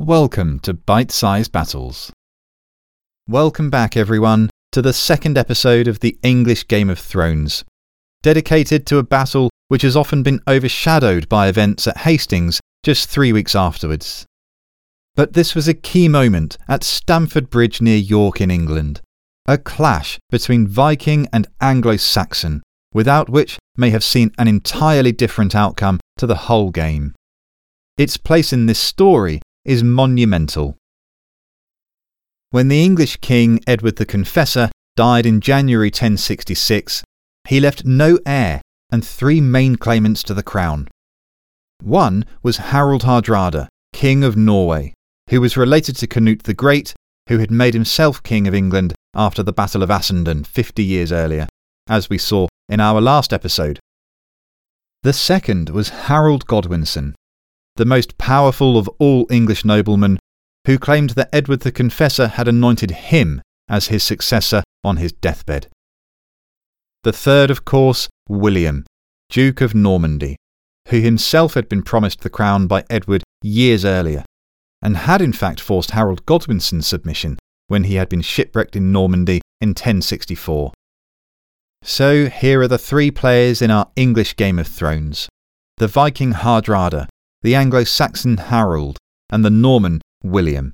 Welcome to Bite Size Battles. Welcome back, everyone, to the second episode of the English Game of Thrones, dedicated to a battle which has often been overshadowed by events at Hastings just three weeks afterwards. But this was a key moment at Stamford Bridge near York in England, a clash between Viking and Anglo Saxon, without which may have seen an entirely different outcome to the whole game. Its place in this story is monumental. When the English king Edward the Confessor died in January 1066, he left no heir and three main claimants to the crown. One was Harald Hardrada, King of Norway, who was related to Canute the Great, who had made himself King of England after the Battle of Assandun 50 years earlier, as we saw in our last episode. The second was Harold Godwinson, the most powerful of all English noblemen, who claimed that Edward the Confessor had anointed him as his successor on his deathbed. The third, of course, William, Duke of Normandy, who himself had been promised the crown by Edward years earlier, and had in fact forced Harold Godwinson's submission when he had been shipwrecked in Normandy in 1064. So here are the three players in our English Game of Thrones the Viking Hardrada, the Anglo Saxon Harold, and the Norman William.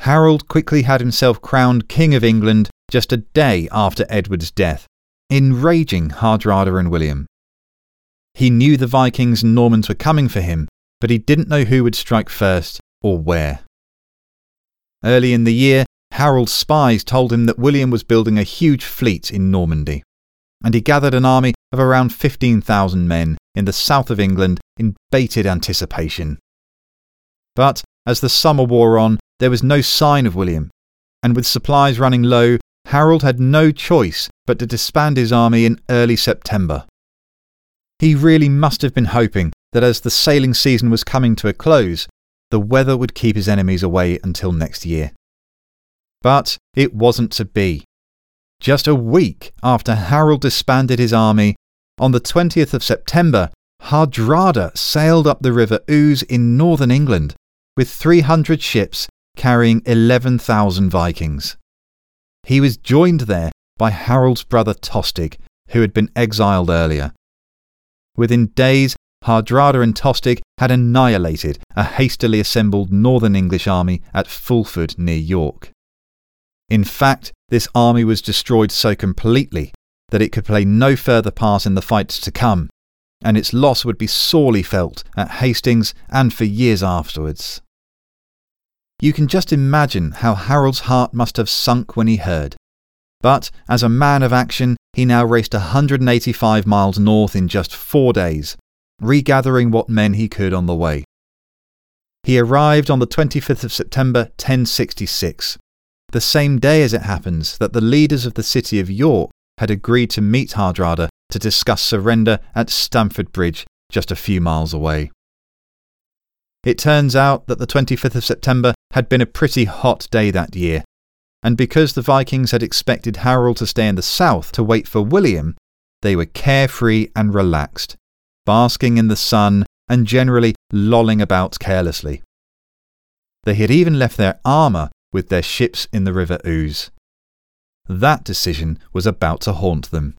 Harold quickly had himself crowned King of England just a day after Edward's death, enraging Hardrada and William. He knew the Vikings and Normans were coming for him, but he didn't know who would strike first or where. Early in the year, Harold's spies told him that William was building a huge fleet in Normandy, and he gathered an army of around 15,000 men in the south of England in bated anticipation. But as the summer wore on, there was no sign of William, and with supplies running low, Harold had no choice but to disband his army in early September. He really must have been hoping that as the sailing season was coming to a close, the weather would keep his enemies away until next year. But it wasn't to be. Just a week after Harold disbanded his army, on the 20th of September, Hardrada sailed up the River Ouse in northern England with 300 ships carrying 11,000 Vikings. He was joined there by Harold's brother Tostig, who had been exiled earlier. Within days, Hardrada and Tostig had annihilated a hastily assembled northern English army at Fulford near York. In fact, this army was destroyed so completely that it could play no further part in the fights to come, and its loss would be sorely felt at Hastings and for years afterwards. You can just imagine how Harold's heart must have sunk when he heard. But as a man of action, he now raced 185 miles north in just four days, regathering what men he could on the way. He arrived on the 25th of September 1066, the same day as it happens that the leaders of the city of York had agreed to meet Hardrada to discuss surrender at Stamford Bridge, just a few miles away. It turns out that the 25th of September had been a pretty hot day that year, and because the Vikings had expected Harold to stay in the south to wait for William, they were carefree and relaxed, basking in the sun and generally lolling about carelessly. They had even left their armour with their ships in the River Ouse. That decision was about to haunt them.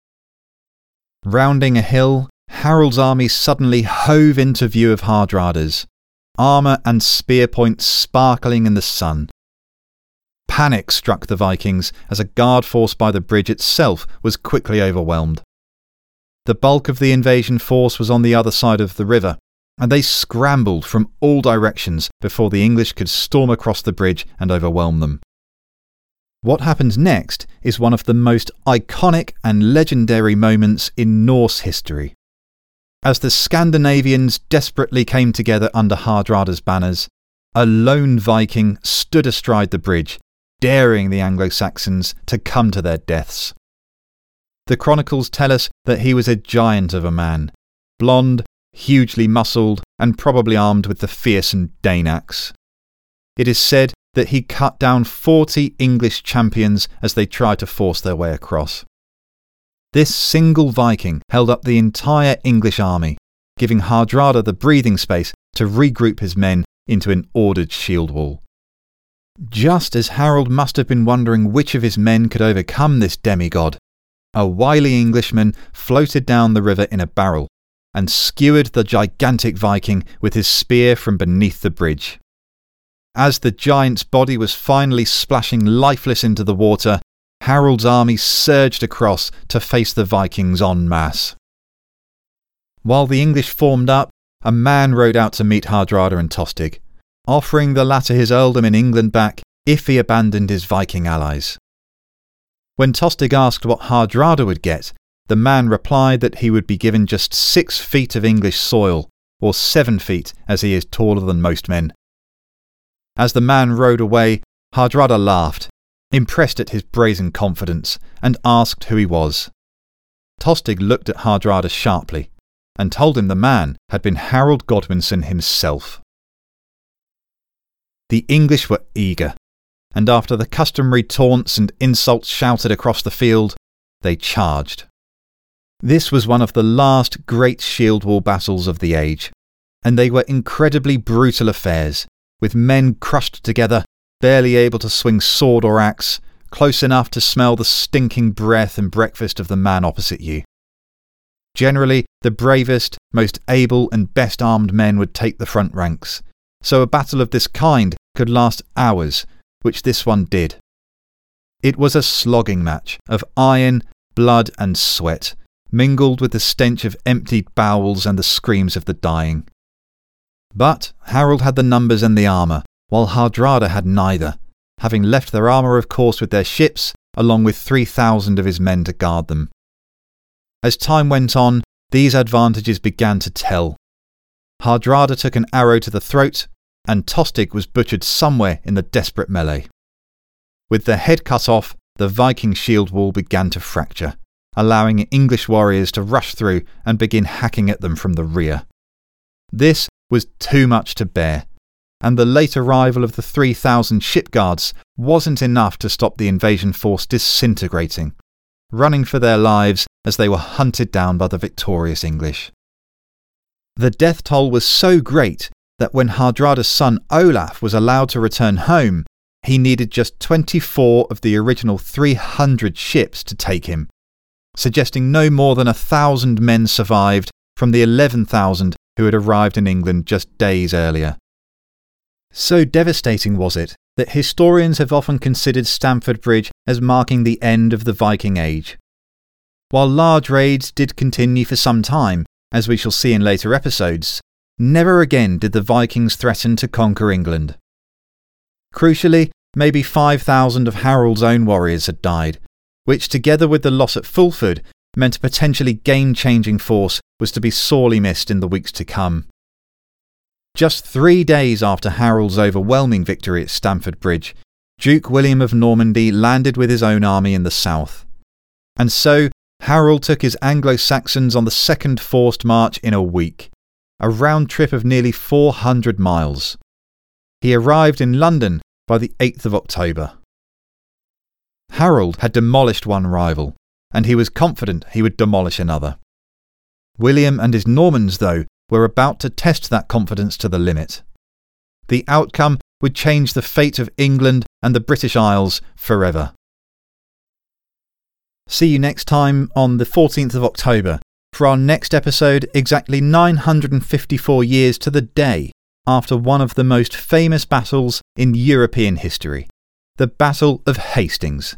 Rounding a hill, Harold's army suddenly hove into view of Hardrada's, armour and spear points sparkling in the sun. Panic struck the Vikings as a guard force by the bridge itself was quickly overwhelmed. The bulk of the invasion force was on the other side of the river, and they scrambled from all directions before the English could storm across the bridge and overwhelm them. What happens next is one of the most iconic and legendary moments in Norse history. As the Scandinavians desperately came together under Hardrada's banners, a lone Viking stood astride the bridge, daring the Anglo Saxons to come to their deaths. The chronicles tell us that he was a giant of a man, blond, hugely muscled, and probably armed with the fearsome Dane axe. It is said that he cut down 40 English champions as they tried to force their way across. This single Viking held up the entire English army, giving Hardrada the breathing space to regroup his men into an ordered shield wall. Just as Harold must have been wondering which of his men could overcome this demigod, a wily Englishman floated down the river in a barrel and skewered the gigantic Viking with his spear from beneath the bridge. As the giant's body was finally splashing lifeless into the water, Harold's army surged across to face the Vikings en masse. While the English formed up, a man rode out to meet Hardrada and Tostig, offering the latter his earldom in England back if he abandoned his Viking allies. When Tostig asked what Hardrada would get, the man replied that he would be given just six feet of English soil, or seven feet as he is taller than most men. As the man rode away, Hardrada laughed, impressed at his brazen confidence, and asked who he was. Tostig looked at Hardrada sharply and told him the man had been Harold Godwinson himself. The English were eager, and after the customary taunts and insults shouted across the field, they charged. This was one of the last great shield wall battles of the age, and they were incredibly brutal affairs, with men crushed together, barely able to swing sword or axe, close enough to smell the stinking breath and breakfast of the man opposite you. Generally, the bravest, most able, and best armed men would take the front ranks, so a battle of this kind could last hours, which this one did. It was a slogging match of iron, blood, and sweat, mingled with the stench of emptied bowels and the screams of the dying. But Harold had the numbers and the armour, while Hardrada had neither, having left their armour, of course, with their ships, along with 3,000 of his men to guard them. As time went on, these advantages began to tell. Hardrada took an arrow to the throat, and Tostig was butchered somewhere in the desperate melee. With the head cut off, the Viking shield wall began to fracture allowing English warriors to rush through and begin hacking at them from the rear. This was too much to bear, and the late arrival of the 3,000 shipguards wasn't enough to stop the invasion force disintegrating, running for their lives as they were hunted down by the victorious English. The death toll was so great that when Hardrada's son Olaf was allowed to return home, he needed just 24 of the original 300 ships to take him, suggesting no more than a thousand men survived from the 11,000 who had arrived in England just days earlier. So devastating was it that historians have often considered Stamford Bridge as marking the end of the Viking Age. While large raids did continue for some time, as we shall see in later episodes, never again did the Vikings threaten to conquer England. Crucially, maybe 5,000 of Harold's own warriors had died, which, together with the loss at Fulford, meant a potentially game changing force was to be sorely missed in the weeks to come. Just three days after Harold's overwhelming victory at Stamford Bridge, Duke William of Normandy landed with his own army in the south. And so, Harold took his Anglo Saxons on the second forced march in a week, a round trip of nearly 400 miles. He arrived in London by the 8th of October. Harold had demolished one rival, and he was confident he would demolish another. William and his Normans, though, were about to test that confidence to the limit. The outcome would change the fate of England and the British Isles forever. See you next time on the 14th of October for our next episode, exactly 954 years to the day after one of the most famous battles in European history the Battle of Hastings.